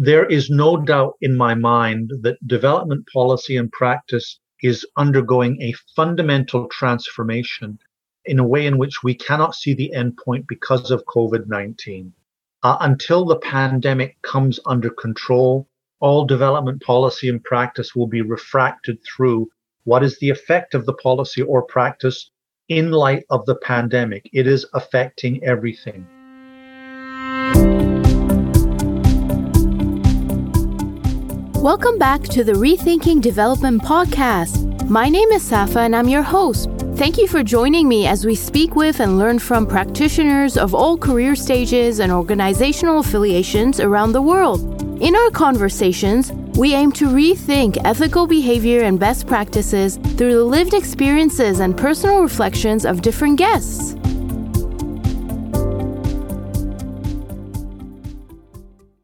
there is no doubt in my mind that development policy and practice is undergoing a fundamental transformation in a way in which we cannot see the endpoint because of COVID 19. Uh, until the pandemic comes under control, all development policy and practice will be refracted through what is the effect of the policy or practice in light of the pandemic. It is affecting everything. Welcome back to the Rethinking Development podcast. My name is Safa and I'm your host. Thank you for joining me as we speak with and learn from practitioners of all career stages and organizational affiliations around the world. In our conversations, we aim to rethink ethical behavior and best practices through the lived experiences and personal reflections of different guests.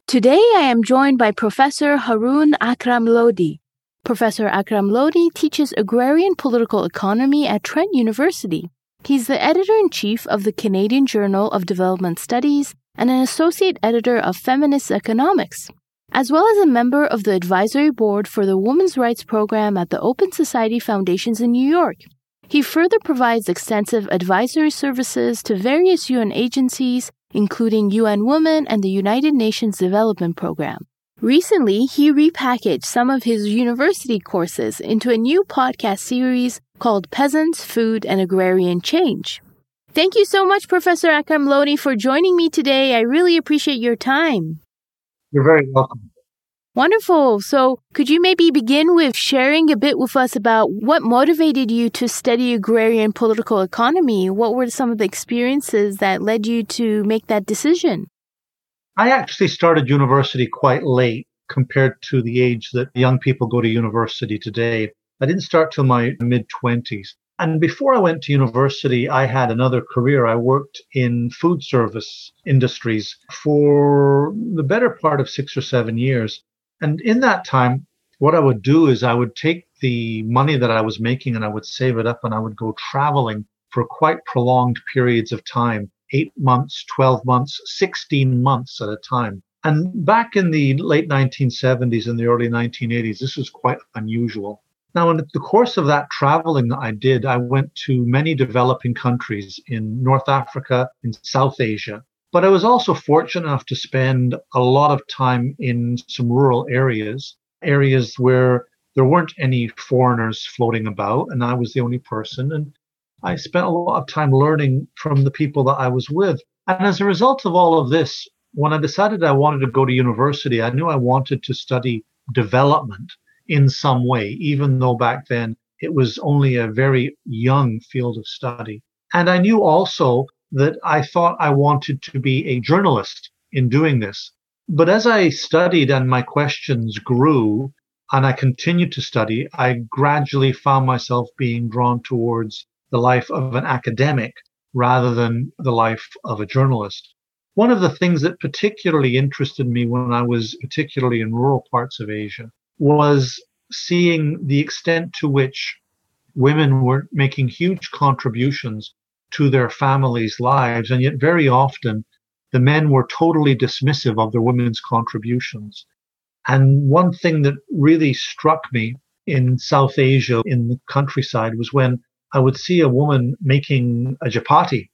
Today I am joined by Professor Haroon Akram Lodhi. Professor Akram Lodhi teaches agrarian political economy at Trent University. He's the editor in chief of the Canadian Journal of Development Studies and an associate editor of Feminist Economics, as well as a member of the advisory board for the Women's Rights Program at the Open Society Foundations in New York. He further provides extensive advisory services to various UN agencies including UN Women and the United Nations Development Program. Recently, he repackaged some of his university courses into a new podcast series called Peasants, Food, and Agrarian Change. Thank you so much, Professor Akram Lodhi, for joining me today. I really appreciate your time. You're very welcome. Wonderful. So, could you maybe begin with sharing a bit with us about what motivated you to study agrarian political economy? What were some of the experiences that led you to make that decision? I actually started university quite late compared to the age that young people go to university today. I didn't start till my mid 20s. And before I went to university, I had another career. I worked in food service industries for the better part of six or seven years. And in that time, what I would do is I would take the money that I was making and I would save it up and I would go traveling for quite prolonged periods of time eight months, 12 months, 16 months at a time. And back in the late 1970s and the early 1980s, this was quite unusual. Now, in the course of that traveling that I did, I went to many developing countries in North Africa, in South Asia, but I was also fortunate enough to spend a lot of time in some rural areas, areas where there weren't any foreigners floating about, and I was the only person. And I spent a lot of time learning from the people that I was with. And as a result of all of this, when I decided I wanted to go to university, I knew I wanted to study development in some way, even though back then it was only a very young field of study. And I knew also that I thought I wanted to be a journalist in doing this. But as I studied and my questions grew, and I continued to study, I gradually found myself being drawn towards the life of an academic rather than the life of a journalist. One of the things that particularly interested me when I was particularly in rural parts of Asia was seeing the extent to which women were making huge contributions to their families' lives. And yet, very often, the men were totally dismissive of their women's contributions. And one thing that really struck me in South Asia, in the countryside, was when I would see a woman making a chapati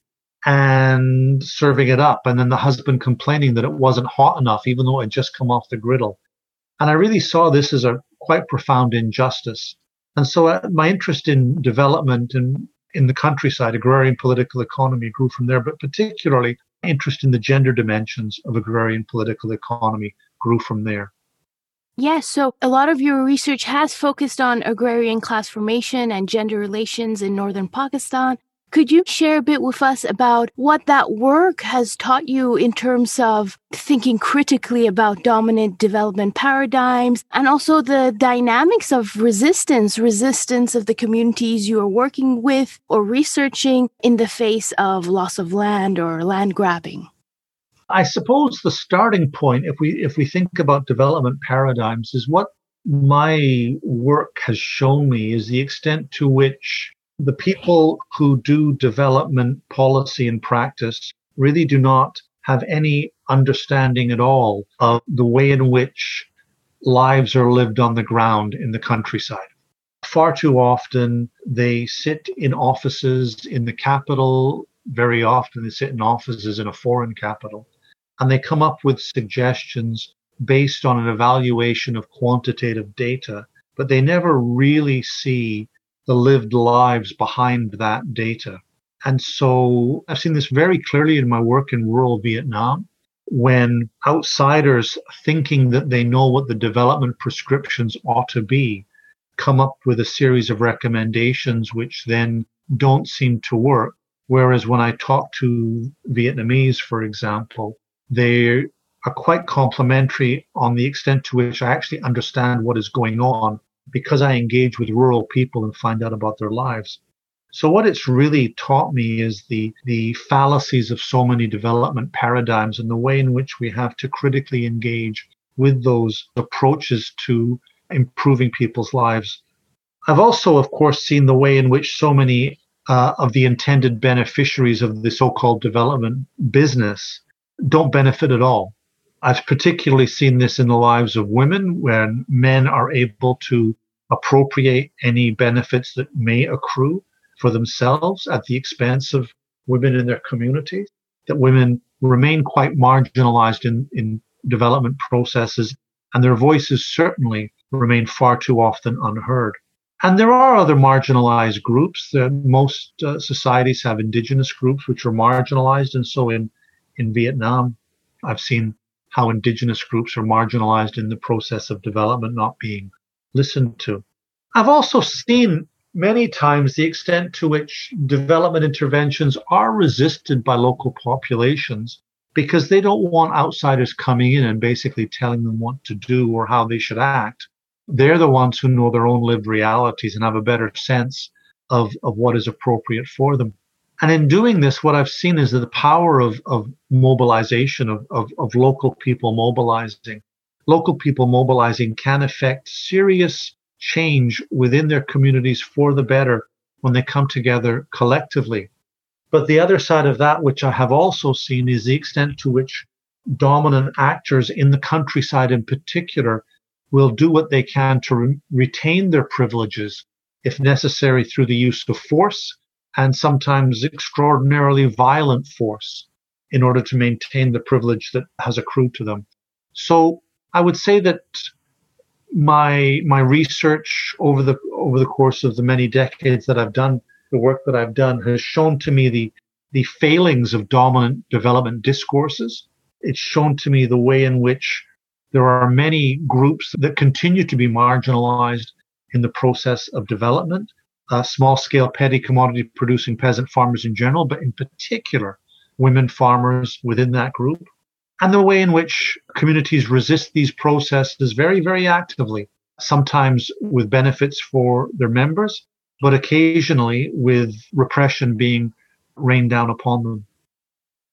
and serving it up, and then the husband complaining that it wasn't hot enough, even though it had just come off the griddle. And I really saw this as a quite profound injustice. And so uh, my interest in development and in the countryside, agrarian political economy grew from there, but particularly interest in the gender dimensions of agrarian political economy grew from there. Yes, so a lot of your research has focused on agrarian class formation and gender relations in northern Pakistan. Could you share a bit with us about what that work has taught you in terms of thinking critically about dominant development paradigms and also the dynamics of resistance, resistance of the communities you are working with or researching in the face of loss of land or land grabbing? I suppose the starting point, if we if we think about development paradigms, is what my work has shown me is the extent to which the people who do development policy and practice really do not have any understanding at all of the way in which lives are lived on the ground in the countryside. Far too often, they sit in offices in the capital. Very often, they sit in offices in a foreign capital. And they come up with suggestions based on an evaluation of quantitative data, but they never really see the lived lives behind that data. And so I've seen this very clearly in my work in rural Vietnam when outsiders thinking that they know what the development prescriptions ought to be come up with a series of recommendations which then don't seem to work. Whereas when I talk to Vietnamese, for example, they are quite complimentary on the extent to which I actually understand what is going on because I engage with rural people and find out about their lives. So what it's really taught me is the the fallacies of so many development paradigms and the way in which we have to critically engage with those approaches to improving people's lives. I've also, of course, seen the way in which so many uh, of the intended beneficiaries of the so-called development business don't benefit at all. I've particularly seen this in the lives of women when men are able to appropriate any benefits that may accrue for themselves at the expense of women in their communities, that women remain quite marginalized in, in development processes, and their voices certainly remain far too often unheard. And there are other marginalized groups. Most uh, societies have indigenous groups which are marginalized. And so in, in Vietnam, I've seen how indigenous groups are marginalized in the process of development not being listened to. I've also seen many times the extent to which development interventions are resisted by local populations because they don't want outsiders coming in and basically telling them what to do or how they should act. They're the ones who know their own lived realities and have a better sense of, of what is appropriate for them. And in doing this, what I've seen is that the power of, of mobilization, of, of, of local people mobilizing. Local people mobilizing can affect serious change within their communities for the better when they come together collectively. But the other side of that, which I have also seen, is the extent to which dominant actors in the countryside in particular will do what they can to re- retain their privileges, if necessary, through the use of force and sometimes extraordinarily violent force in order to maintain the privilege that has accrued to them. So I would say that my my research over the over the course of the many decades that I've done the work that I've done has shown to me the the failings of dominant development discourses. It's shown to me the way in which there are many groups that continue to be marginalized in the process of development. Uh, small scale petty commodity producing peasant farmers in general, but in particular women farmers within that group and the way in which communities resist these processes very, very actively, sometimes with benefits for their members, but occasionally with repression being rained down upon them.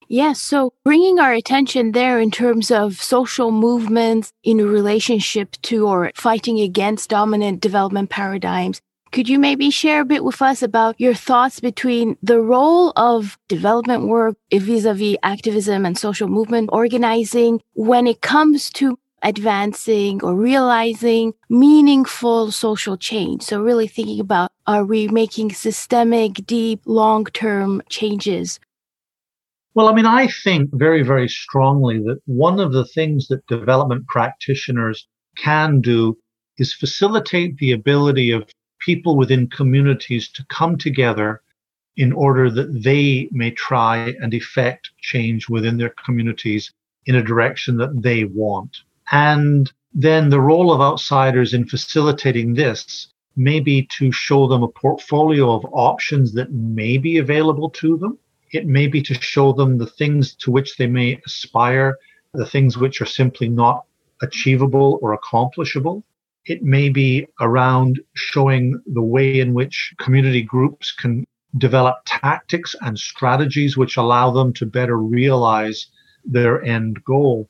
Yes, so bringing our attention there in terms of social movements in relationship to or fighting against dominant development paradigms could you maybe share a bit with us about your thoughts between the role of development work vis-a-vis activism and social movement organizing when it comes to advancing or realizing meaningful social change? So really thinking about are we making systemic, deep, long-term changes? Well, I mean, I think very, very strongly that one of the things that development practitioners can do is facilitate the ability of people within communities to come together in order that they may try and effect change within their communities in a direction that they want. And then the role of outsiders in facilitating this may be to show them a portfolio of options that may be available to them. It may be to show them the things to which they may aspire, the things which are simply not achievable or accomplishable. It may be around showing the way in which community groups can develop tactics and strategies which allow them to better realize their end goal.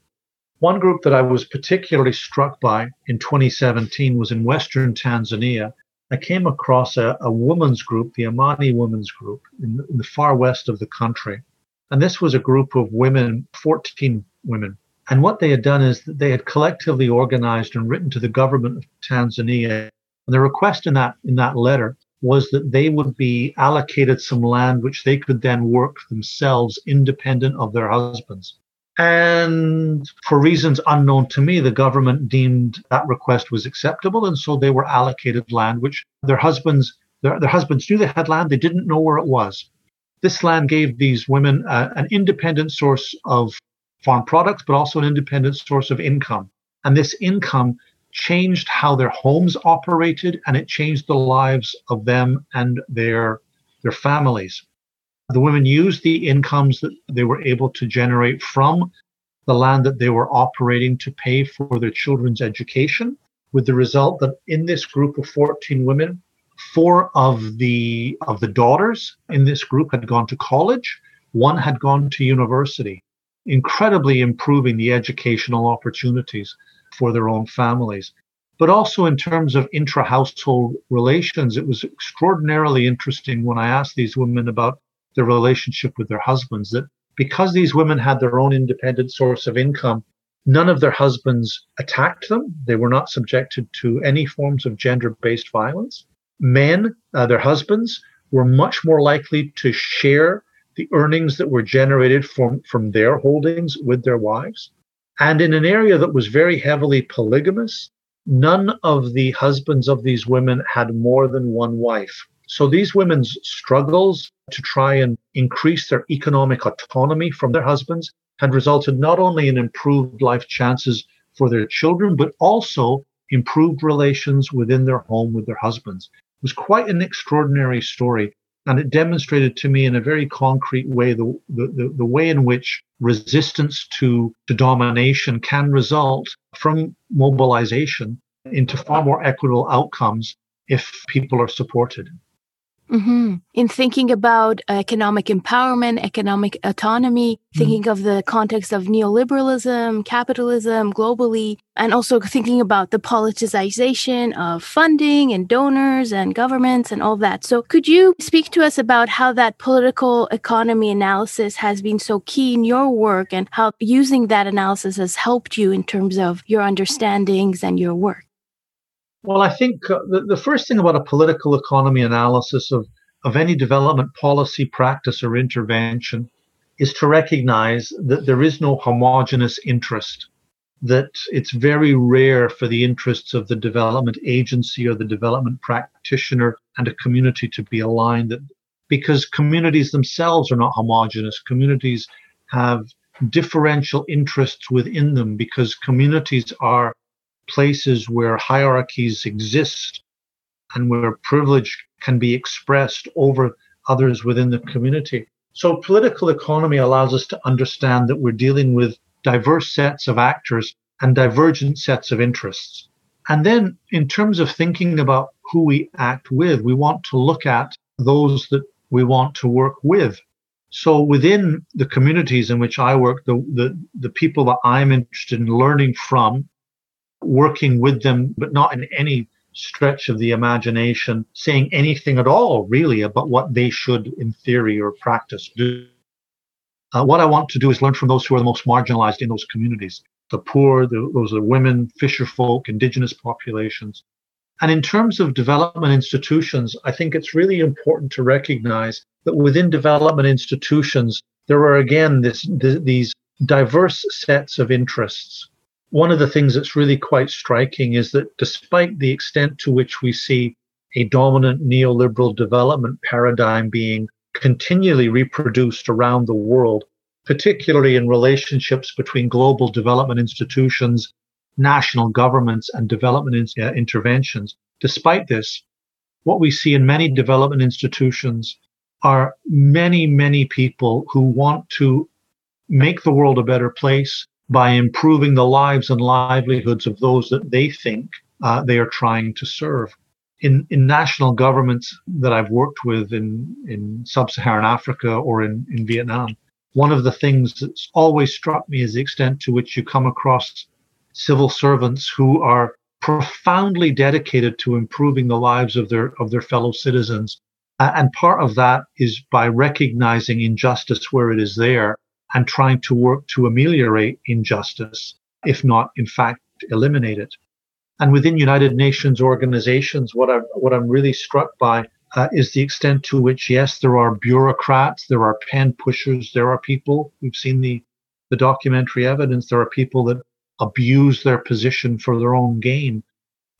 One group that I was particularly struck by in 2017 was in Western Tanzania. I came across a, a women's group, the Amani Women's Group, in, in the far west of the country. And this was a group of women, 14 women. And what they had done is that they had collectively organized and written to the government of Tanzania. And the request in that in that letter was that they would be allocated some land which they could then work themselves independent of their husbands. And for reasons unknown to me, the government deemed that request was acceptable. And so they were allocated land, which their husbands, their, their husbands knew they had land. They didn't know where it was. This land gave these women uh, an independent source of farm products, but also an independent source of income. And this income changed how their homes operated and it changed the lives of them and their, their families. The women used the incomes that they were able to generate from the land that they were operating to pay for their children's education, with the result that in this group of 14 women, four of the of the daughters in this group had gone to college, one had gone to university, incredibly improving the educational opportunities for their own families. But also in terms of intra household relations, it was extraordinarily interesting when I asked these women about their relationship with their husbands. That because these women had their own independent source of income, none of their husbands attacked them. They were not subjected to any forms of gender based violence. Men, uh, their husbands, were much more likely to share the earnings that were generated from, from their holdings with their wives. And in an area that was very heavily polygamous, none of the husbands of these women had more than one wife. So these women's struggles to try and increase their economic autonomy from their husbands had resulted not only in improved life chances for their children, but also improved relations within their home with their husbands. It was quite an extraordinary story. And it demonstrated to me in a very concrete way the, the, the, way in which resistance to, to domination can result from mobilization into far more equitable outcomes if people are supported. Mm-hmm. In thinking about economic empowerment, economic autonomy, mm-hmm. thinking of the context of neoliberalism, capitalism globally, and also thinking about the politicization of funding and donors and governments and all that. So, could you speak to us about how that political economy analysis has been so key in your work and how using that analysis has helped you in terms of your understandings and your work? Well, I think uh, the, the first thing about a political economy analysis of, of any development policy, practice, or intervention is to recognize that there is no homogenous interest, that it's very rare for the interests of the development agency or the development practitioner and a community to be aligned, that, because communities themselves are not homogenous. Communities have differential interests within them because communities are places where hierarchies exist and where privilege can be expressed over others within the community. So political economy allows us to understand that we're dealing with diverse sets of actors and divergent sets of interests. And then in terms of thinking about who we act with, we want to look at those that we want to work with. So within the communities in which I work, the, the, the people that I'm interested in learning from working with them, but not in any stretch of the imagination saying anything at all, really, about what they should, in theory or practice, do. Uh, what I want to do is learn from those who are the most marginalized in those communities the poor, the, those are women, fisher folk, indigenous populations. And in terms of development institutions, I think it's really important to recognize that within development institutions, there are again this, th- these diverse sets of interests one of the things that's really quite striking is that despite the extent to which we see a dominant neoliberal development paradigm being continually reproduced around the world, particularly in relationships between global development institutions, national governments, and development in- uh, interventions. Despite this, what we see in many development institutions are many, many people who want to make the world a better place, by improving the lives and livelihoods of those that they think uh, they are trying to serve. In, in national governments that I've worked with in, in sub-Saharan Africa or in, in Vietnam, one of the things that's always struck me is the extent to which you come across civil servants who are profoundly dedicated to improving the lives of their of their fellow citizens And part of that is by recognizing injustice where it is there and trying to work to ameliorate injustice, if not, in fact, eliminate it. And within United Nations organizations, what I'm, what I'm really struck by uh, is the extent to which, yes, there are bureaucrats, there are pen pushers, there are people, we've seen the, the documentary evidence, there are people that abuse their position for their own gain.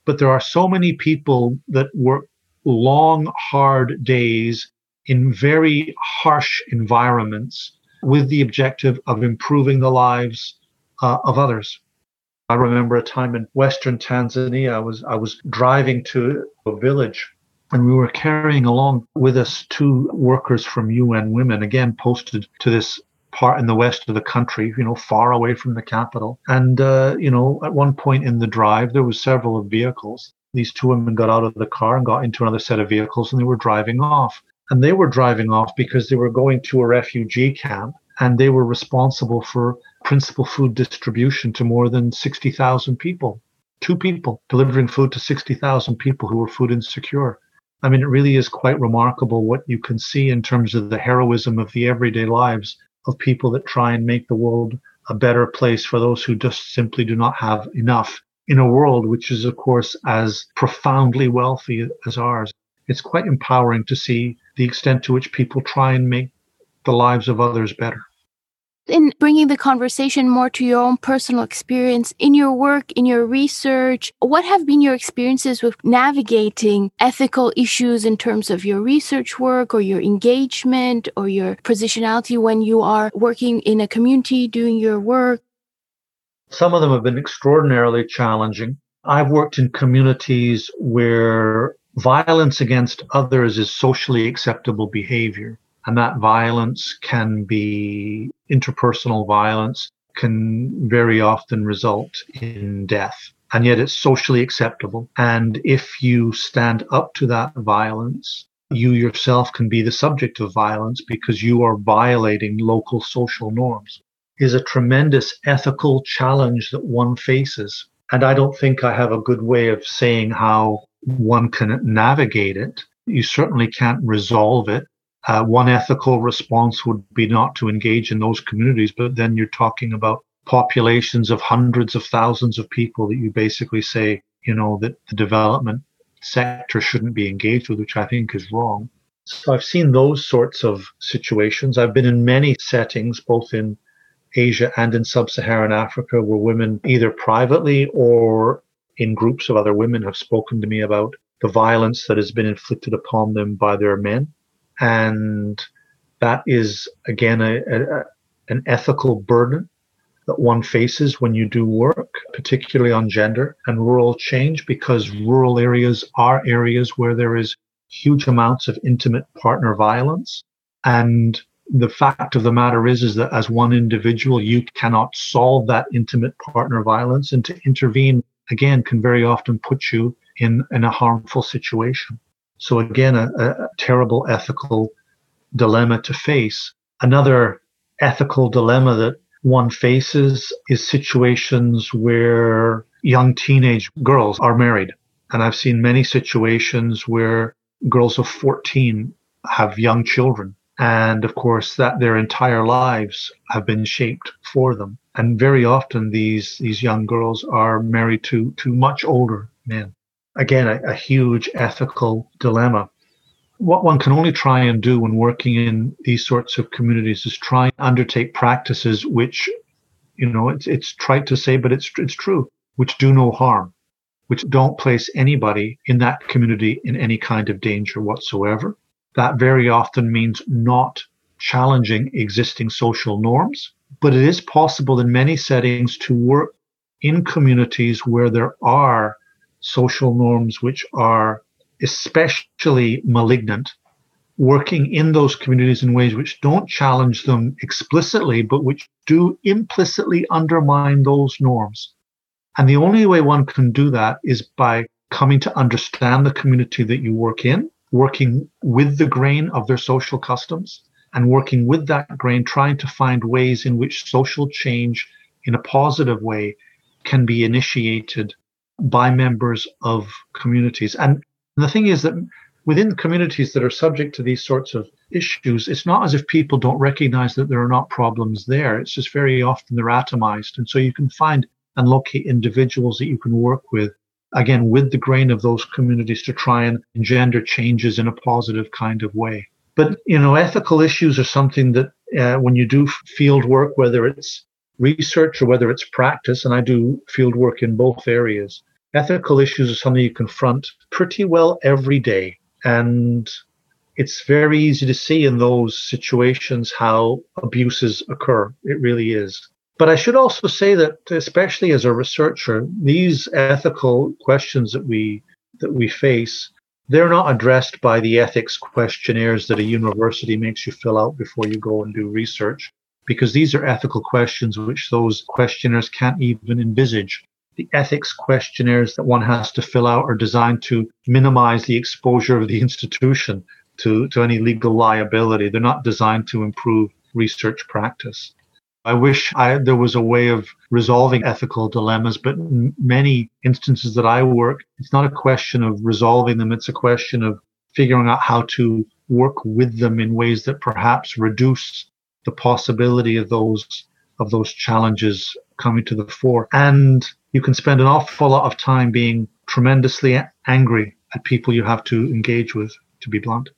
But there are so many people that work long, hard days in very harsh environments with the objective of improving the lives uh, of others. I remember a time in Western Tanzania. I was I was driving to a village, and we were carrying along with us two workers from UN Women, again posted to this part in the west of the country, you know, far away from the capital. And uh, you know, at one point in the drive, there was several vehicles. These two women got out of the car and got into another set of vehicles, and they were driving off. And they were driving off because they were going to a refugee camp and they were responsible for principal food distribution to more than 60,000 people. Two people delivering food to 60,000 people who were food insecure. I mean, it really is quite remarkable what you can see in terms of the heroism of the everyday lives of people that try and make the world a better place for those who just simply do not have enough in a world which is, of course, as profoundly wealthy as ours. It's quite empowering to see the extent to which people try and make the lives of others better. In bringing the conversation more to your own personal experience in your work, in your research, what have been your experiences with navigating ethical issues in terms of your research work or your engagement or your positionality when you are working in a community doing your work? Some of them have been extraordinarily challenging. I've worked in communities where violence against others is socially acceptable behavior. And that violence can be interpersonal violence, can very often result in death. And yet it's socially acceptable. And if you stand up to that violence, you yourself can be the subject of violence because you are violating local social norms is a tremendous ethical challenge that one faces. And I don't think I have a good way of saying how one can navigate it. You certainly can't resolve it. Uh, one ethical response would be not to engage in those communities, but then you're talking about populations of hundreds of thousands of people that you basically say, you know, that the development sector shouldn't be engaged with, which I think is wrong. So I've seen those sorts of situations. I've been in many settings, both in Asia and in sub Saharan Africa, where women either privately or in groups of other women have spoken to me about the violence that has been inflicted upon them by their men and that is again a, a, an ethical burden that one faces when you do work, particularly on gender and rural change, because rural areas are areas where there is huge amounts of intimate partner violence. And the fact of the matter is, is that as one individual, you cannot solve that intimate partner violence and to intervene again can very often put you in, in a harmful situation. So again, a, a terrible ethical dilemma to face. Another ethical dilemma that one faces is situations where young teenage girls are married. And I've seen many situations where girls of 14 have young children. And of course, that their entire lives have been shaped for them. And very often these, these young girls are married to, to much older men again, a, a huge ethical dilemma. What one can only try and do when working in these sorts of communities is try and undertake practices which, you know, it's, it's trite to say, but it's, it's true, which do no harm, which don't place anybody in that community in any kind of danger whatsoever. That very often means not challenging existing social norms, but it is possible in many settings to work in communities where there are social norms which are especially malignant, working in those communities in ways which don't challenge them explicitly, but which do implicitly undermine those norms. And the only way one can do that is by coming to understand the community that you work in, working with the grain of their social customs, and working with that grain, trying to find ways in which social change in a positive way can be initiated by members of communities. And the thing is that within communities that are subject to these sorts of issues, it's not as if people don't recognize that there are not problems there. It's just very often they're atomized. And so you can find and locate individuals that you can work with, again, with the grain of those communities to try and engender changes in a positive kind of way. But, you know, ethical issues are something that uh, when you do field work, whether it's research or whether it's practice, and I do field work in both areas, ethical issues are something you confront pretty well every day. And it's very easy to see in those situations how abuses occur. It really is. But I should also say that, especially as a researcher, these ethical questions that we that we face, they're not addressed by the ethics questionnaires that a university makes you fill out before you go and do research, because these are ethical questions which those questionnaires can't even envisage. The ethics questionnaires that one has to fill out are designed to minimize the exposure of the institution to, to any legal liability. They're not designed to improve research practice. I wish I, there was a way of resolving ethical dilemmas, but in many instances that I work, it's not a question of resolving them. It's a question of figuring out how to work with them in ways that perhaps reduce the possibility of those of those challenges coming to the fore. And you can spend an awful lot of time being tremendously angry at people you have to engage with, to be blunt.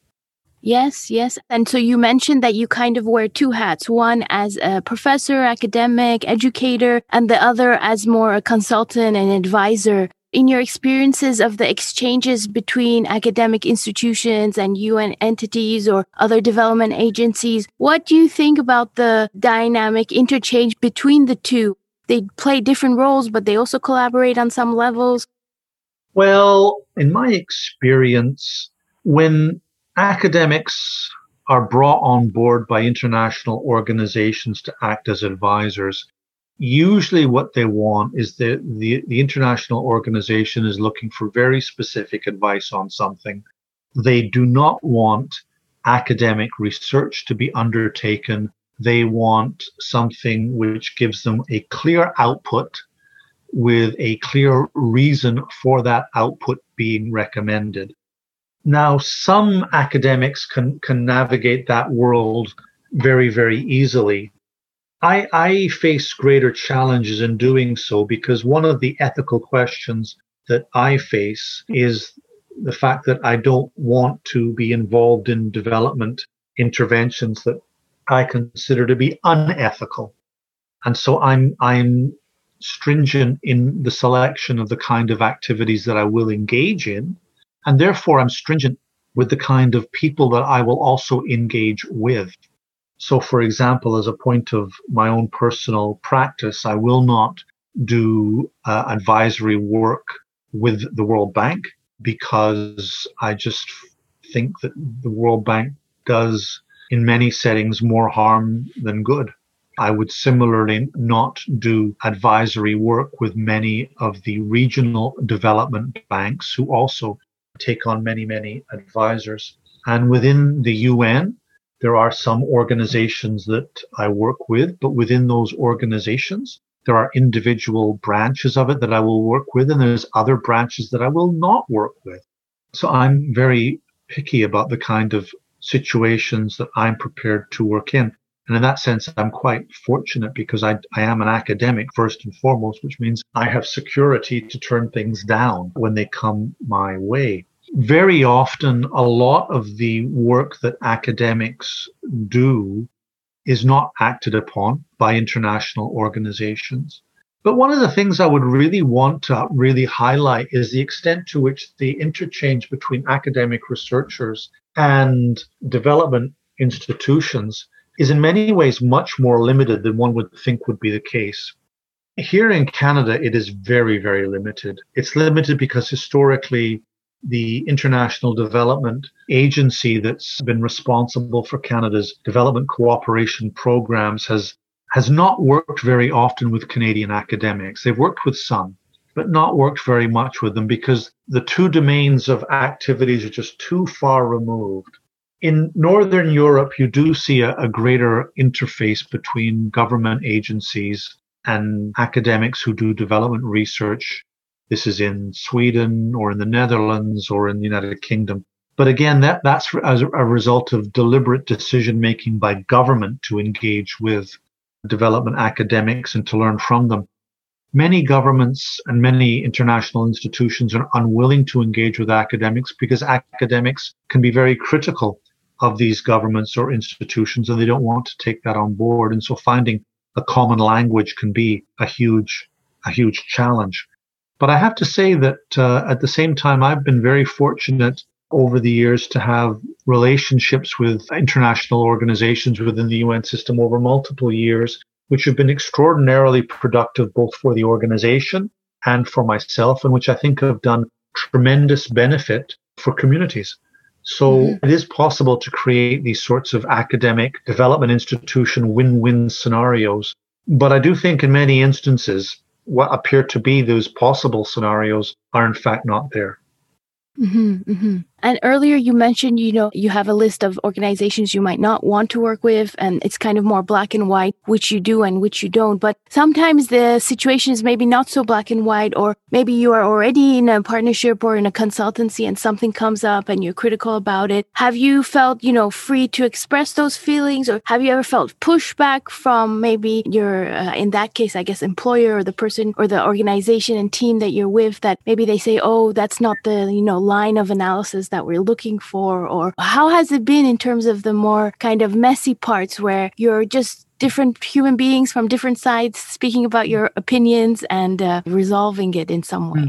Yes, yes. And so you mentioned that you kind of wear two hats one as a professor, academic, educator, and the other as more a consultant and advisor. In your experiences of the exchanges between academic institutions and UN entities or other development agencies, what do you think about the dynamic interchange between the two? They play different roles, but they also collaborate on some levels. Well, in my experience, when academics are brought on board by international organizations to act as advisors. Usually, what they want is that the, the international organization is looking for very specific advice on something. They do not want academic research to be undertaken. They want something which gives them a clear output with a clear reason for that output being recommended. Now, some academics can, can navigate that world very, very easily. I, I face greater challenges in doing so because one of the ethical questions that I face is the fact that I don't want to be involved in development interventions that I consider to be unethical. And so I'm, I'm stringent in the selection of the kind of activities that I will engage in and therefore, I'm stringent with the kind of people that I will also engage with. So, for example, as a point of my own personal practice, I will not do uh, advisory work with the World Bank because I just think that the World Bank does, in many settings, more harm than good. I would similarly not do advisory work with many of the regional development banks who also take on many, many advisors. And within the UN, there are some organizations that I work with, but within those organizations, there are individual branches of it that I will work with, and there's other branches that I will not work with. So I'm very picky about the kind of situations that I'm prepared to work in. And in that sense, I'm quite fortunate because I, I am an academic first and foremost, which means I have security to turn things down when they come my way very often a lot of the work that academics do is not acted upon by international organizations. But one of the things I would really want to really highlight is the extent to which the interchange between academic researchers and development institutions is in many ways much more limited than one would think would be the case. Here in Canada, it is very, very limited. It's limited because historically the International Development Agency that's been responsible for Canada's development cooperation programs has has not worked very often with Canadian academics. They've worked with some, but not worked very much with them because the two domains of activities are just too far removed. In Northern Europe, you do see a, a greater interface between government agencies and academics who do development research this is in Sweden or in the Netherlands or in the United Kingdom. But again, that, that's as a result of deliberate decision making by government to engage with development academics and to learn from them. Many governments and many international institutions are unwilling to engage with academics because academics can be very critical of these governments or institutions and they don't want to take that on board. And so finding a common language can be a huge, a huge challenge. But I have to say that uh, at the same time, I've been very fortunate over the years to have relationships with international organizations within the UN system over multiple years, which have been extraordinarily productive both for the organization and for myself, and which I think have done tremendous benefit for communities. So mm-hmm. it is possible to create these sorts of academic development institution win-win scenarios. But I do think in many instances, what appear to be those possible scenarios are in fact not there. Mm-hmm, mm-hmm. And earlier you mentioned, you know, you have a list of organizations you might not want to work with, and it's kind of more black and white, which you do and which you don't. But sometimes the situation is maybe not so black and white, or maybe you are already in a partnership or in a consultancy and something comes up and you're critical about it. Have you felt, you know, free to express those feelings, or have you ever felt pushback from maybe your, uh, in that case, I guess, employer or the person or the organization and team that you're with that maybe they say, oh, that's not the, you know, line of analysis that we're looking for? Or how has it been in terms of the more kind of messy parts where you're just different human beings from different sides speaking about your opinions and uh, resolving it in some way? Hmm.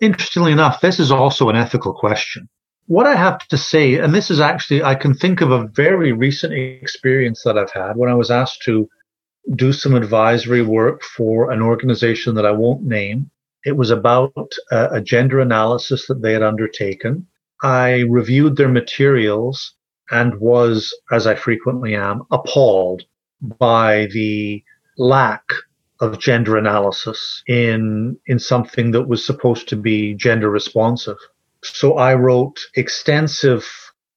Interestingly enough, this is also an ethical question. What I have to say, and this is actually, I can think of a very recent experience that I've had when I was asked to do some advisory work for an organization that I won't name. It was about a, a gender analysis that they had undertaken. I reviewed their materials and was, as I frequently am, appalled by the lack of gender analysis in in something that was supposed to be gender responsive. So I wrote extensive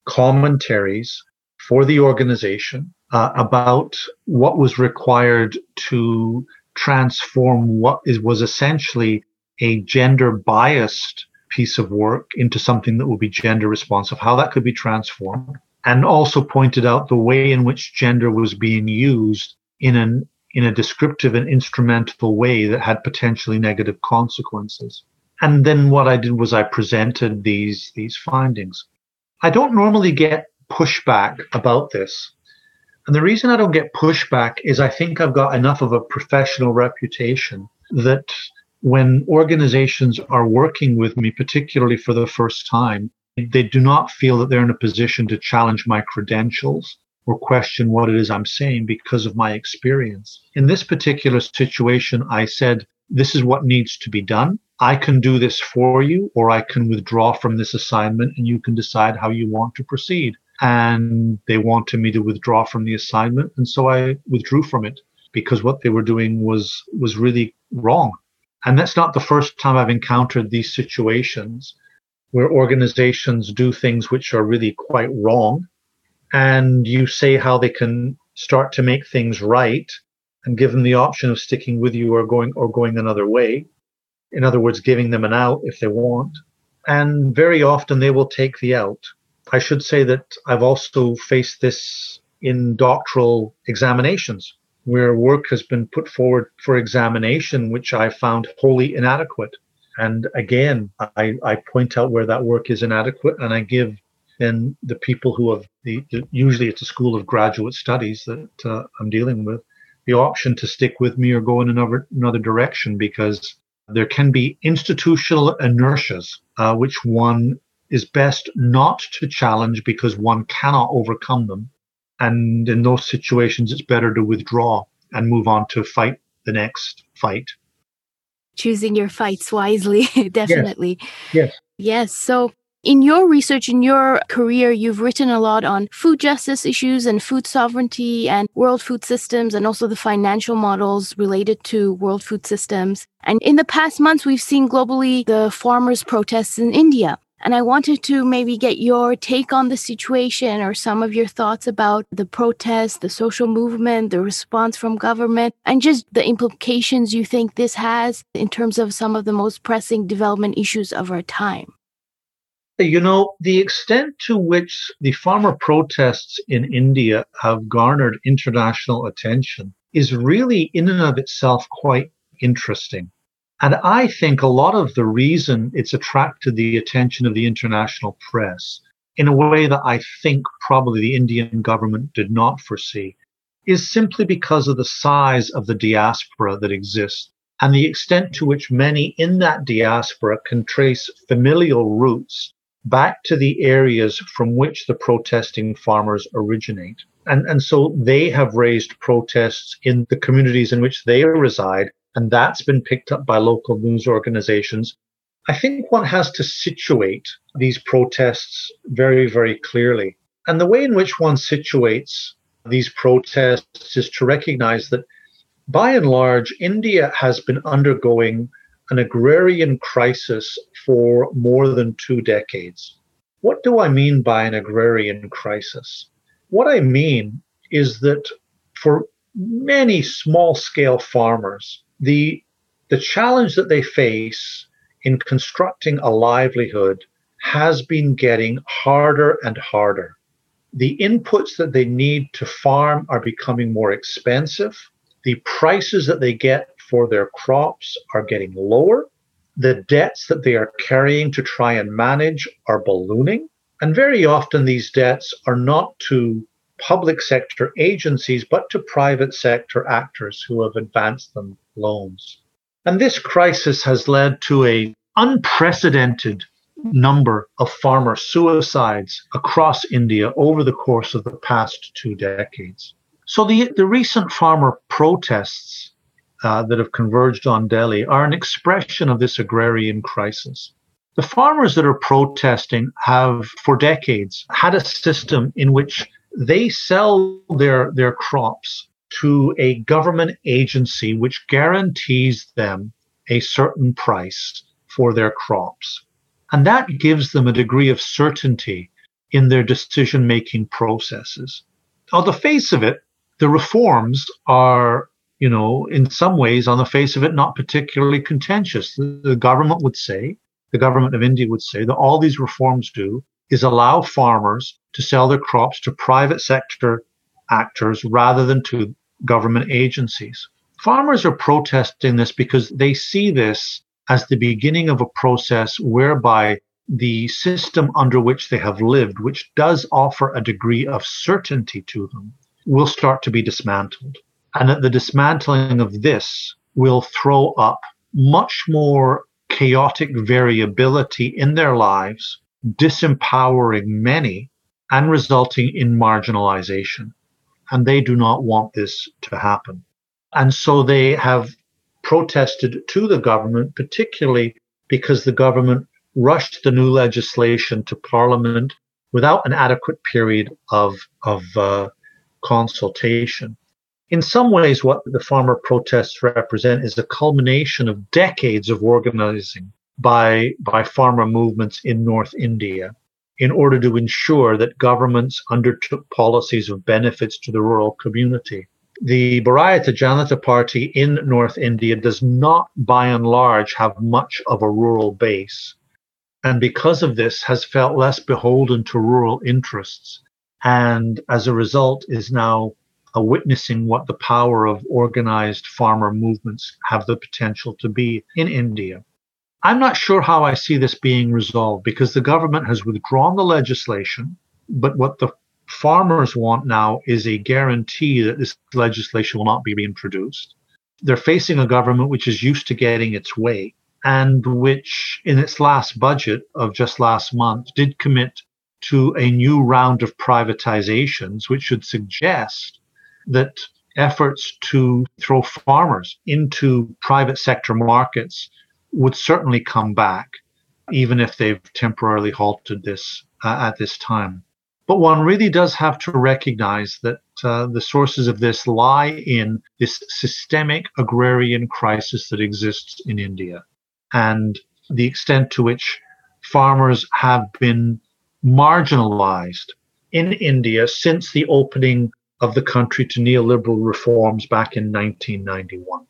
commentaries for the organization uh, about what was required to transform what is was essentially a gender biased piece of work into something that will be gender responsive, how that could be transformed, and also pointed out the way in which gender was being used in an in a descriptive and instrumental way that had potentially negative consequences. And then what I did was I presented these these findings. I don't normally get pushback about this. And the reason I don't get pushback is I think I've got enough of a professional reputation that when organizations are working with me, particularly for the first time, they do not feel that they're in a position to challenge my credentials or question what it is I'm saying because of my experience. In this particular situation, I said, this is what needs to be done. I can do this for you, or I can withdraw from this assignment and you can decide how you want to proceed. And they wanted me to withdraw from the assignment. And so I withdrew from it because what they were doing was, was really wrong. And that's not the first time I've encountered these situations where organizations do things which are really quite wrong. And you say how they can start to make things right and give them the option of sticking with you or going or going another way. In other words, giving them an out if they want. And very often they will take the out. I should say that I've also faced this in doctoral examinations where work has been put forward for examination, which I found wholly inadequate. And again, I, I point out where that work is inadequate and I give then the people who have the, usually it's a school of graduate studies that uh, I'm dealing with the option to stick with me or go in another another direction because there can be institutional inertias uh, which one is best not to challenge because one cannot overcome them and in those situations, it's better to withdraw and move on to fight the next fight. Choosing your fights wisely, definitely. Yes. yes. Yes. So, in your research, in your career, you've written a lot on food justice issues and food sovereignty and world food systems and also the financial models related to world food systems. And in the past months, we've seen globally the farmers' protests in India. And I wanted to maybe get your take on the situation or some of your thoughts about the protests, the social movement, the response from government, and just the implications you think this has in terms of some of the most pressing development issues of our time. You know, the extent to which the farmer protests in India have garnered international attention is really, in and of itself, quite interesting. And I think a lot of the reason it's attracted the attention of the international press in a way that I think probably the Indian government did not foresee is simply because of the size of the diaspora that exists and the extent to which many in that diaspora can trace familial roots back to the areas from which the protesting farmers originate. And, and so they have raised protests in the communities in which they reside, and that's been picked up by local news organizations. I think one has to situate these protests very, very clearly. And the way in which one situates these protests is to recognize that by and large, India has been undergoing an agrarian crisis for more than two decades. What do I mean by an agrarian crisis? What I mean is that for many small scale farmers, the, the challenge that they face in constructing a livelihood has been getting harder and harder. The inputs that they need to farm are becoming more expensive. The prices that they get for their crops are getting lower. The debts that they are carrying to try and manage are ballooning. And very often these debts are not to public sector agencies, but to private sector actors who have advanced them loans. And this crisis has led to a unprecedented number of farmer suicides across India over the course of the past two decades. So the, the recent farmer protests uh, that have converged on Delhi are an expression of this agrarian crisis. The farmers that are protesting have, for decades, had a system in which they sell their, their crops to a government agency which guarantees them a certain price for their crops. And that gives them a degree of certainty in their decision making processes. On the face of it, the reforms are you know, in some ways, on the face of it, not particularly contentious. The, the, government would say, the government of India would say that all these reforms do is allow farmers to sell their crops to private sector actors rather than to government agencies. Farmers are protesting this because they see this as the beginning of a process whereby the system under which they have lived, which does offer a degree of certainty to them, will start to be dismantled and that the dismantling of this will throw up much more chaotic variability in their lives, disempowering many and resulting in marginalization. And they do not want this to happen. And so they have protested to the government, particularly because the government rushed the new legislation to parliament without an adequate period of, of uh, consultation. In some ways, what the farmer protests represent is a culmination of decades of organizing by, by farmer movements in North India in order to ensure that governments undertook policies of benefits to the rural community. The Bharatiya Janata Party in North India does not, by and large, have much of a rural base. And because of this, has felt less beholden to rural interests. And as a result, is now uh, witnessing what the power of organized farmer movements have the potential to be in India. I'm not sure how I see this being resolved because the government has withdrawn the legislation, but what the farmers want now is a guarantee that this legislation will not be reintroduced. They're facing a government which is used to getting its way and which, in its last budget of just last month, did commit to a new round of privatizations, which should suggest that efforts to throw farmers into private sector markets would certainly come back, even if they've temporarily halted this uh, at this time. But one really does have to recognize that uh, the sources of this lie in this systemic agrarian crisis that exists in India and the extent to which farmers have been marginalized in India since the opening of the country to neoliberal reforms back in 1991.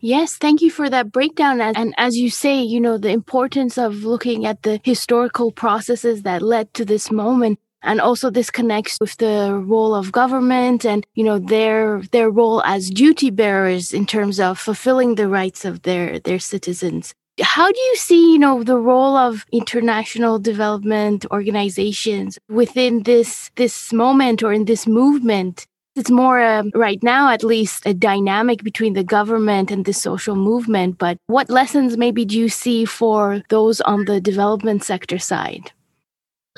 Yes, thank you for that breakdown. And as you say, you know, the importance of looking at the historical processes that led to this moment. And also this connects with the role of government and, you know, their, their role as duty bearers in terms of fulfilling the rights of their, their citizens. How do you see, you know, the role of international development organizations within this, this moment or in this movement? It's more, um, right now at least, a dynamic between the government and the social movement. But what lessons maybe do you see for those on the development sector side?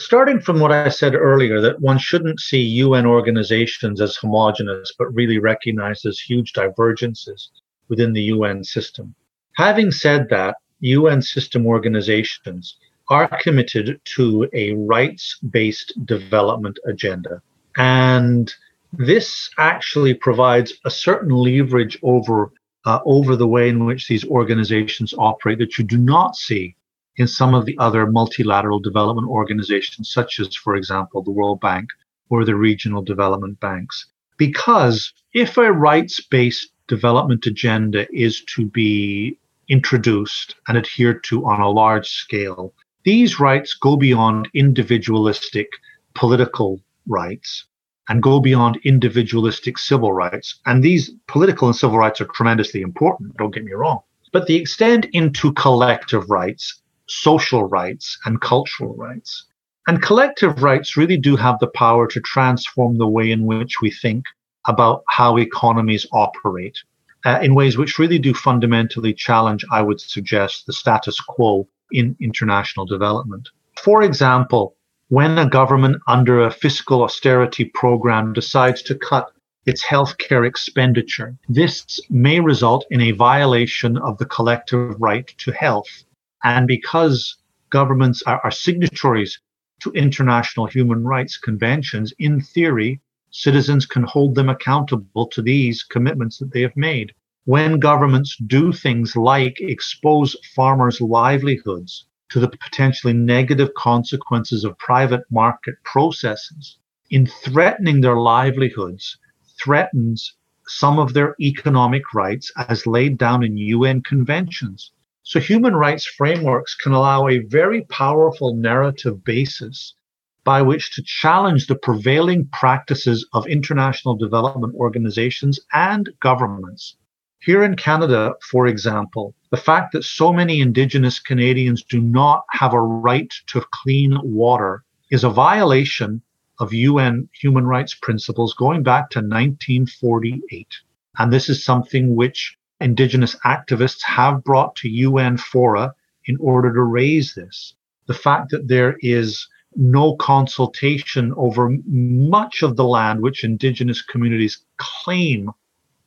Starting from what I said earlier, that one shouldn't see UN organizations as homogenous, but really recognize there's huge divergences within the UN system. Having said that, UN system organizations are committed to a rights based development agenda. And this actually provides a certain leverage over uh, over the way in which these organizations operate that you do not see in some of the other multilateral development organizations, such as, for example, the World Bank or the regional development banks. Because if a rights based development agenda is to be introduced and adhered to on a large scale, these rights go beyond individualistic political rights and go beyond individualistic civil rights. And these political and civil rights are tremendously important, don't get me wrong. But they extend into collective rights, social rights, and cultural rights. And collective rights really do have the power to transform the way in which we think about how economies operate uh, in ways which really do fundamentally challenge, I would suggest, the status quo in international development. For example, when a government under a fiscal austerity program decides to cut its healthcare expenditure, this may result in a violation of the collective right to health. And because governments are, are signatories to international human rights conventions, in theory, citizens can hold them accountable to these commitments that they have made. When governments do things like expose farmers' livelihoods to the potentially negative consequences of private market processes in threatening their livelihoods threatens some of their economic rights as laid down in UN conventions. So human rights frameworks can allow a very powerful narrative basis by which to challenge the prevailing practices of international development organizations and governments here in Canada, for example, the fact that so many Indigenous Canadians do not have a right to clean water is a violation of UN human rights principles going back to 1948. And this is something which Indigenous activists have brought to UN fora in order to raise this. The fact that there is no consultation over much of the land which Indigenous communities claim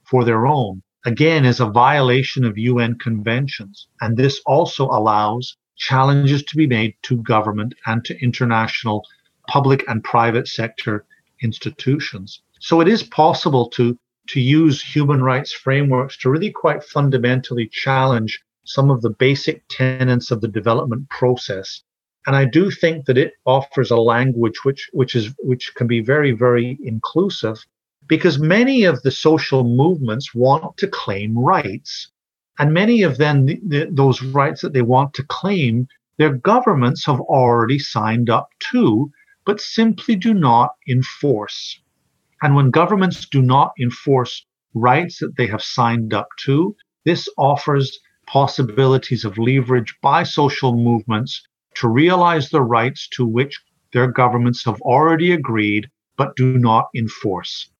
for their own again is a violation of UN conventions. And this also allows challenges to be made to government and to international public and private sector institutions. So it is possible to, to use human rights frameworks to really quite fundamentally challenge some of the basic tenets of the development process. And I do think that it offers a language which, which is, which can be very, very inclusive because many of the social movements want to claim rights. And many of them, the, the, those rights that they want to claim, their governments have already signed up to, but simply do not enforce. And when governments do not enforce rights that they have signed up to, this offers possibilities of leverage by social movements to realize the rights to which their governments have already agreed but do not enforce.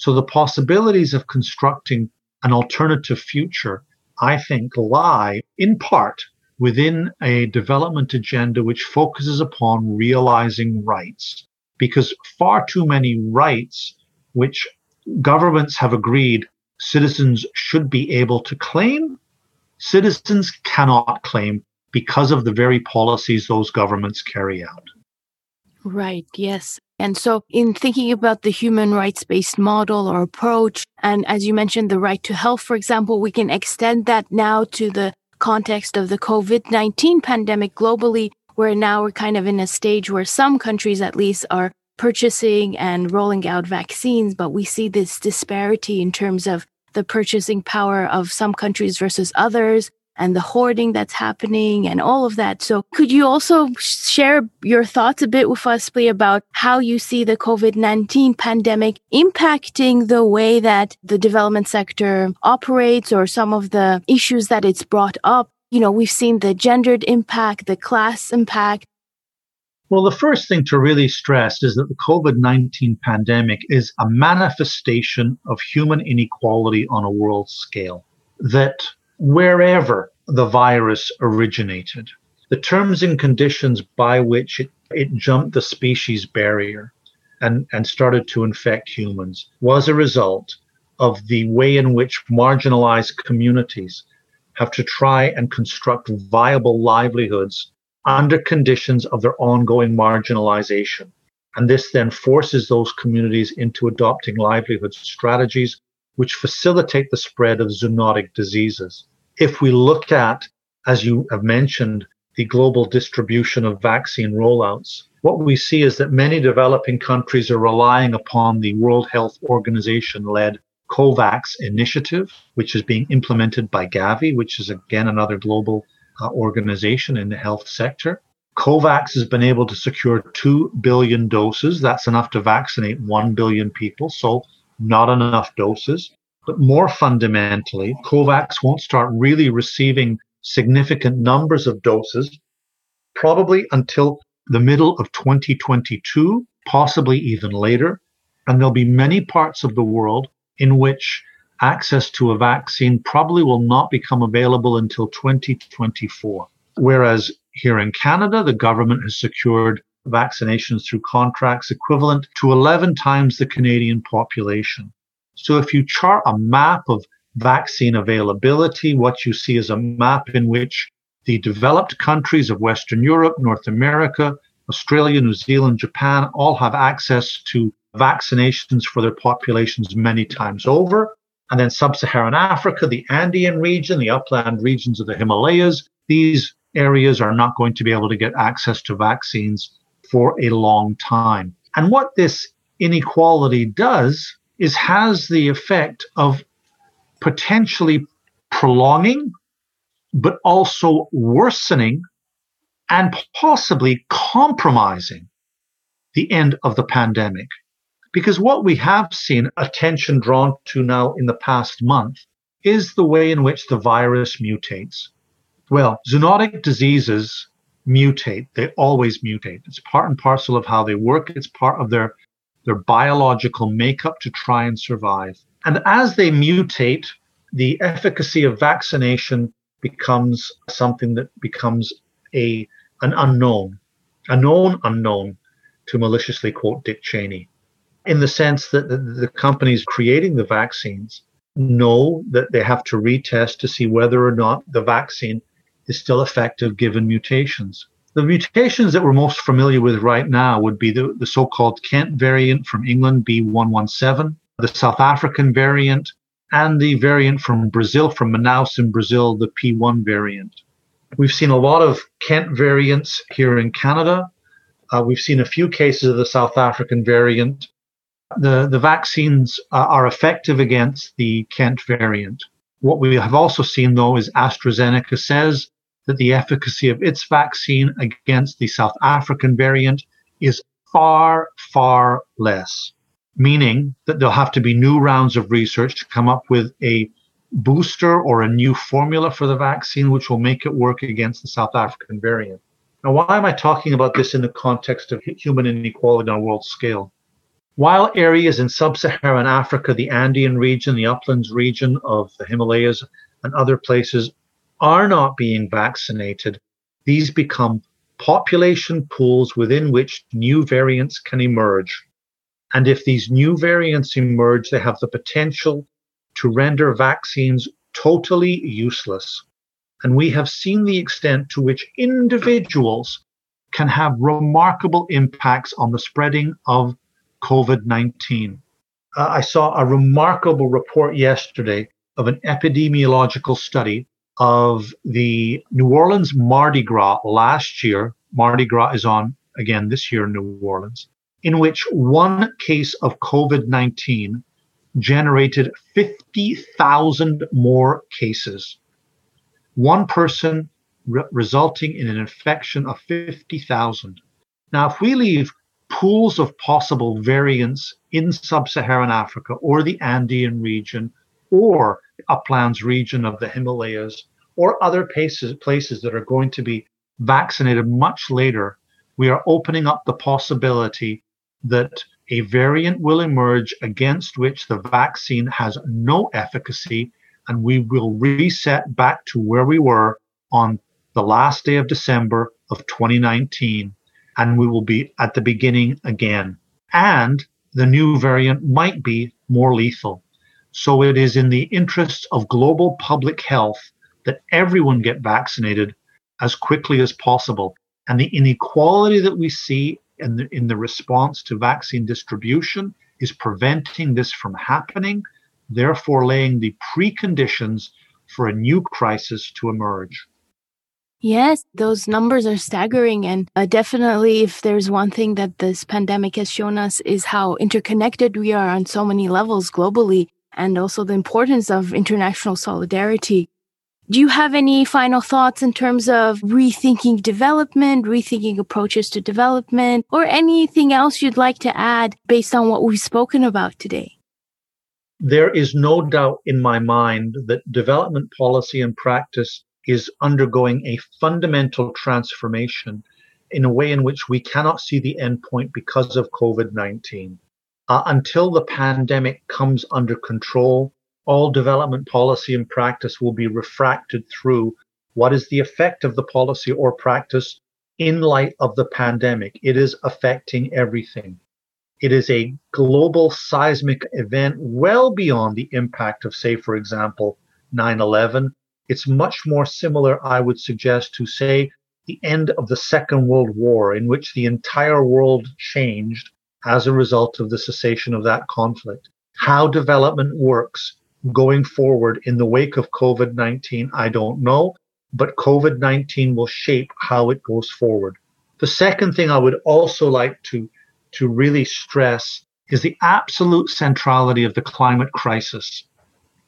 So the possibilities of constructing an alternative future, I think, lie in part within a development agenda which focuses upon realizing rights. Because far too many rights which governments have agreed citizens should be able to claim, citizens cannot claim because of the very policies those governments carry out. Right, yes. And so, in thinking about the human rights based model or approach, and as you mentioned, the right to health, for example, we can extend that now to the context of the COVID 19 pandemic globally, where now we're kind of in a stage where some countries at least are purchasing and rolling out vaccines, but we see this disparity in terms of the purchasing power of some countries versus others and the hoarding that's happening and all of that. So could you also share your thoughts a bit with us, please, about how you see the COVID-19 pandemic impacting the way that the development sector operates or some of the issues that it's brought up? You know, we've seen the gendered impact, the class impact, well, the first thing to really stress is that the COVID 19 pandemic is a manifestation of human inequality on a world scale. That wherever the virus originated, the terms and conditions by which it, it jumped the species barrier and, and started to infect humans was a result of the way in which marginalized communities have to try and construct viable livelihoods under conditions of their ongoing marginalization. And this then forces those communities into adopting livelihood strategies which facilitate the spread of zoonotic diseases. If we look at, as you have mentioned, the global distribution of vaccine rollouts, what we see is that many developing countries are relying upon the World Health Organization led COVAX initiative, which is being implemented by Gavi, which is again another global uh, organization in the health sector. COVAX has been able to secure 2 billion doses. That's enough to vaccinate 1 billion people, so not enough doses. But more fundamentally, COVAX won't start really receiving significant numbers of doses probably until the middle of 2022, possibly even later. And there'll be many parts of the world in which access to a vaccine probably will not become available until 2024. Whereas here in Canada, the government has secured vaccinations through contracts equivalent to 11 times the Canadian population. So if you chart a map of vaccine availability, what you see is a map in which the developed countries of Western Europe, North America, Australia, New Zealand, Japan all have access to vaccinations for their populations many times over. And then sub Saharan Africa, the Andean region, the upland regions of the Himalayas, these areas are not going to be able to get access to vaccines for a long time. And what this inequality does is has the effect of potentially prolonging, but also worsening and possibly compromising the end of the pandemic. Because what we have seen attention drawn to now in the past month is the way in which the virus mutates. Well, zoonotic diseases mutate. They always mutate. It's part and parcel of how they work. It's part of their, their biological makeup to try and survive. And as they mutate, the efficacy of vaccination becomes something that becomes a an unknown, a known unknown, to maliciously quote Dick Cheney in the sense that the, the companies creating the vaccines know that they have to retest to see whether or not the vaccine is still effective given mutations. The mutations that we're most familiar with right now would be the, the so called Kent variant from England, B117, the South African variant, and the variant from Brazil, from Manaus in Brazil, the P1 variant. We've seen a lot of Kent variants here in Canada. Uh, we've seen a few cases of the South African variant the, the vaccines uh, are effective against the Kent variant. What we have also seen, though, is AstraZeneca says that the efficacy of its vaccine against the South African variant is far, far less, meaning that there'll have to be new rounds of research to come up with a booster or a new formula for the vaccine, which will make it work against the South African variant. Now, why am I talking about this in the context of human inequality on a world scale? While areas in sub Saharan Africa, the Andean region, the uplands region of the Himalayas, and other places are not being vaccinated, these become population pools within which new variants can emerge. And if these new variants emerge, they have the potential to render vaccines totally useless. And we have seen the extent to which individuals can have remarkable impacts on the spreading of COVID 19. Uh, I saw a remarkable report yesterday of an epidemiological study of the New Orleans Mardi Gras last year. Mardi Gras is on again this year in New Orleans, in which one case of COVID 19 generated 50,000 more cases. One person re- resulting in an infection of 50,000. Now, if we leave pools of possible variants in sub Saharan Africa or the Andean region or the uplands region of the Himalayas or other places, places that are going to be vaccinated much later, we are opening up the possibility that a variant will emerge against which the vaccine has no efficacy, and we will reset back to where we were on the last day of December of 2019, and we will be at the beginning again. And the new variant might be more lethal. So it is in the interests of global public health that everyone get vaccinated as quickly as possible. And the inequality that we see in the, in the response to vaccine distribution is preventing this from happening, therefore laying the preconditions for a new crisis to emerge. Yes, those numbers are staggering. And uh, definitely, if there's one thing that this pandemic has shown us, is how interconnected we are on so many levels globally, and also the importance of international solidarity. Do you have any final thoughts in terms of rethinking development, rethinking approaches to development, or anything else you'd like to add based on what we've spoken about today? There is no doubt in my mind that development policy and practice is undergoing a fundamental transformation in a way in which we cannot see the endpoint because of COVID 19. Uh, until the pandemic comes under control, all development policy and practice will be refracted through what is the effect of the policy or practice in light of the pandemic. It is affecting everything. It is a global seismic event well beyond the impact of, say, for example, 9 11. It's much more similar, I would suggest, to, say, the end of the Second World War, in which the entire world changed as a result of the cessation of that conflict. How development works going forward in the wake of COVID 19, I don't know, but COVID 19 will shape how it goes forward. The second thing I would also like to, to really stress is the absolute centrality of the climate crisis.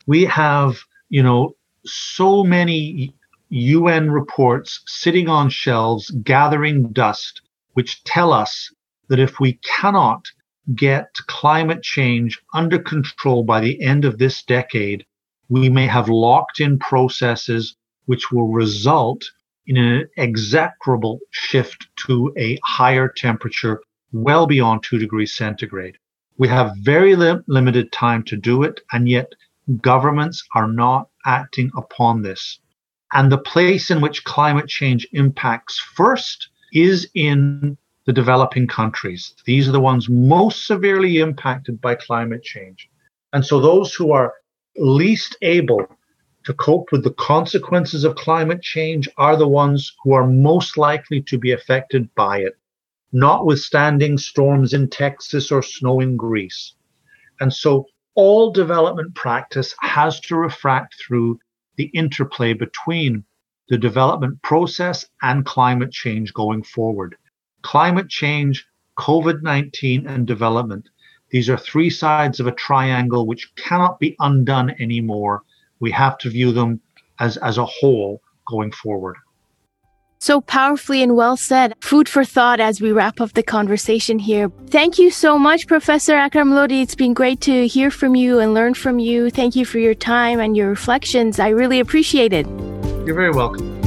We have, you know, so many UN reports sitting on shelves gathering dust, which tell us that if we cannot get climate change under control by the end of this decade, we may have locked in processes which will result in an execrable shift to a higher temperature well beyond 2 degrees centigrade. We have very li- limited time to do it, and yet governments are not acting upon this. And the place in which climate change impacts first is in the developing countries. These are the ones most severely impacted by climate change. And so those who are least able to cope with the consequences of climate change are the ones who are most likely to be affected by it, notwithstanding storms in Texas or snow in Greece. And so all development practice has to refract through the interplay between the development process and climate change going forward climate change, COVID 19, and development. These are three sides of a triangle which cannot be undone anymore. We have to view them as, as a whole going forward. So powerfully and well said. Food for thought as we wrap up the conversation here. Thank you so much, Professor Akram Lodhi. It's been great to hear from you and learn from you. Thank you for your time and your reflections. I really appreciate it. You're very welcome.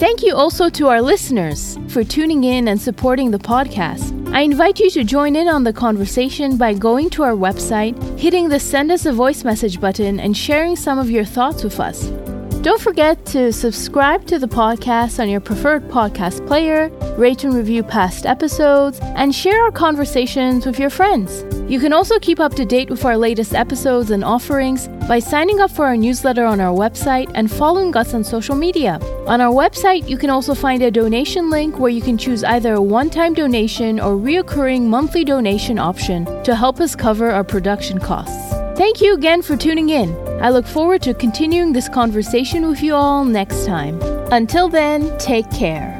Thank you also to our listeners for tuning in and supporting the podcast. I invite you to join in on the conversation by going to our website, hitting the Send Us a Voice Message button, and sharing some of your thoughts with us. Don't forget to subscribe to the podcast on your preferred podcast player, rate and review past episodes, and share our conversations with your friends. You can also keep up to date with our latest episodes and offerings by signing up for our newsletter on our website and following us on social media. On our website, you can also find a donation link where you can choose either a one time donation or reoccurring monthly donation option to help us cover our production costs. Thank you again for tuning in. I look forward to continuing this conversation with you all next time. Until then, take care.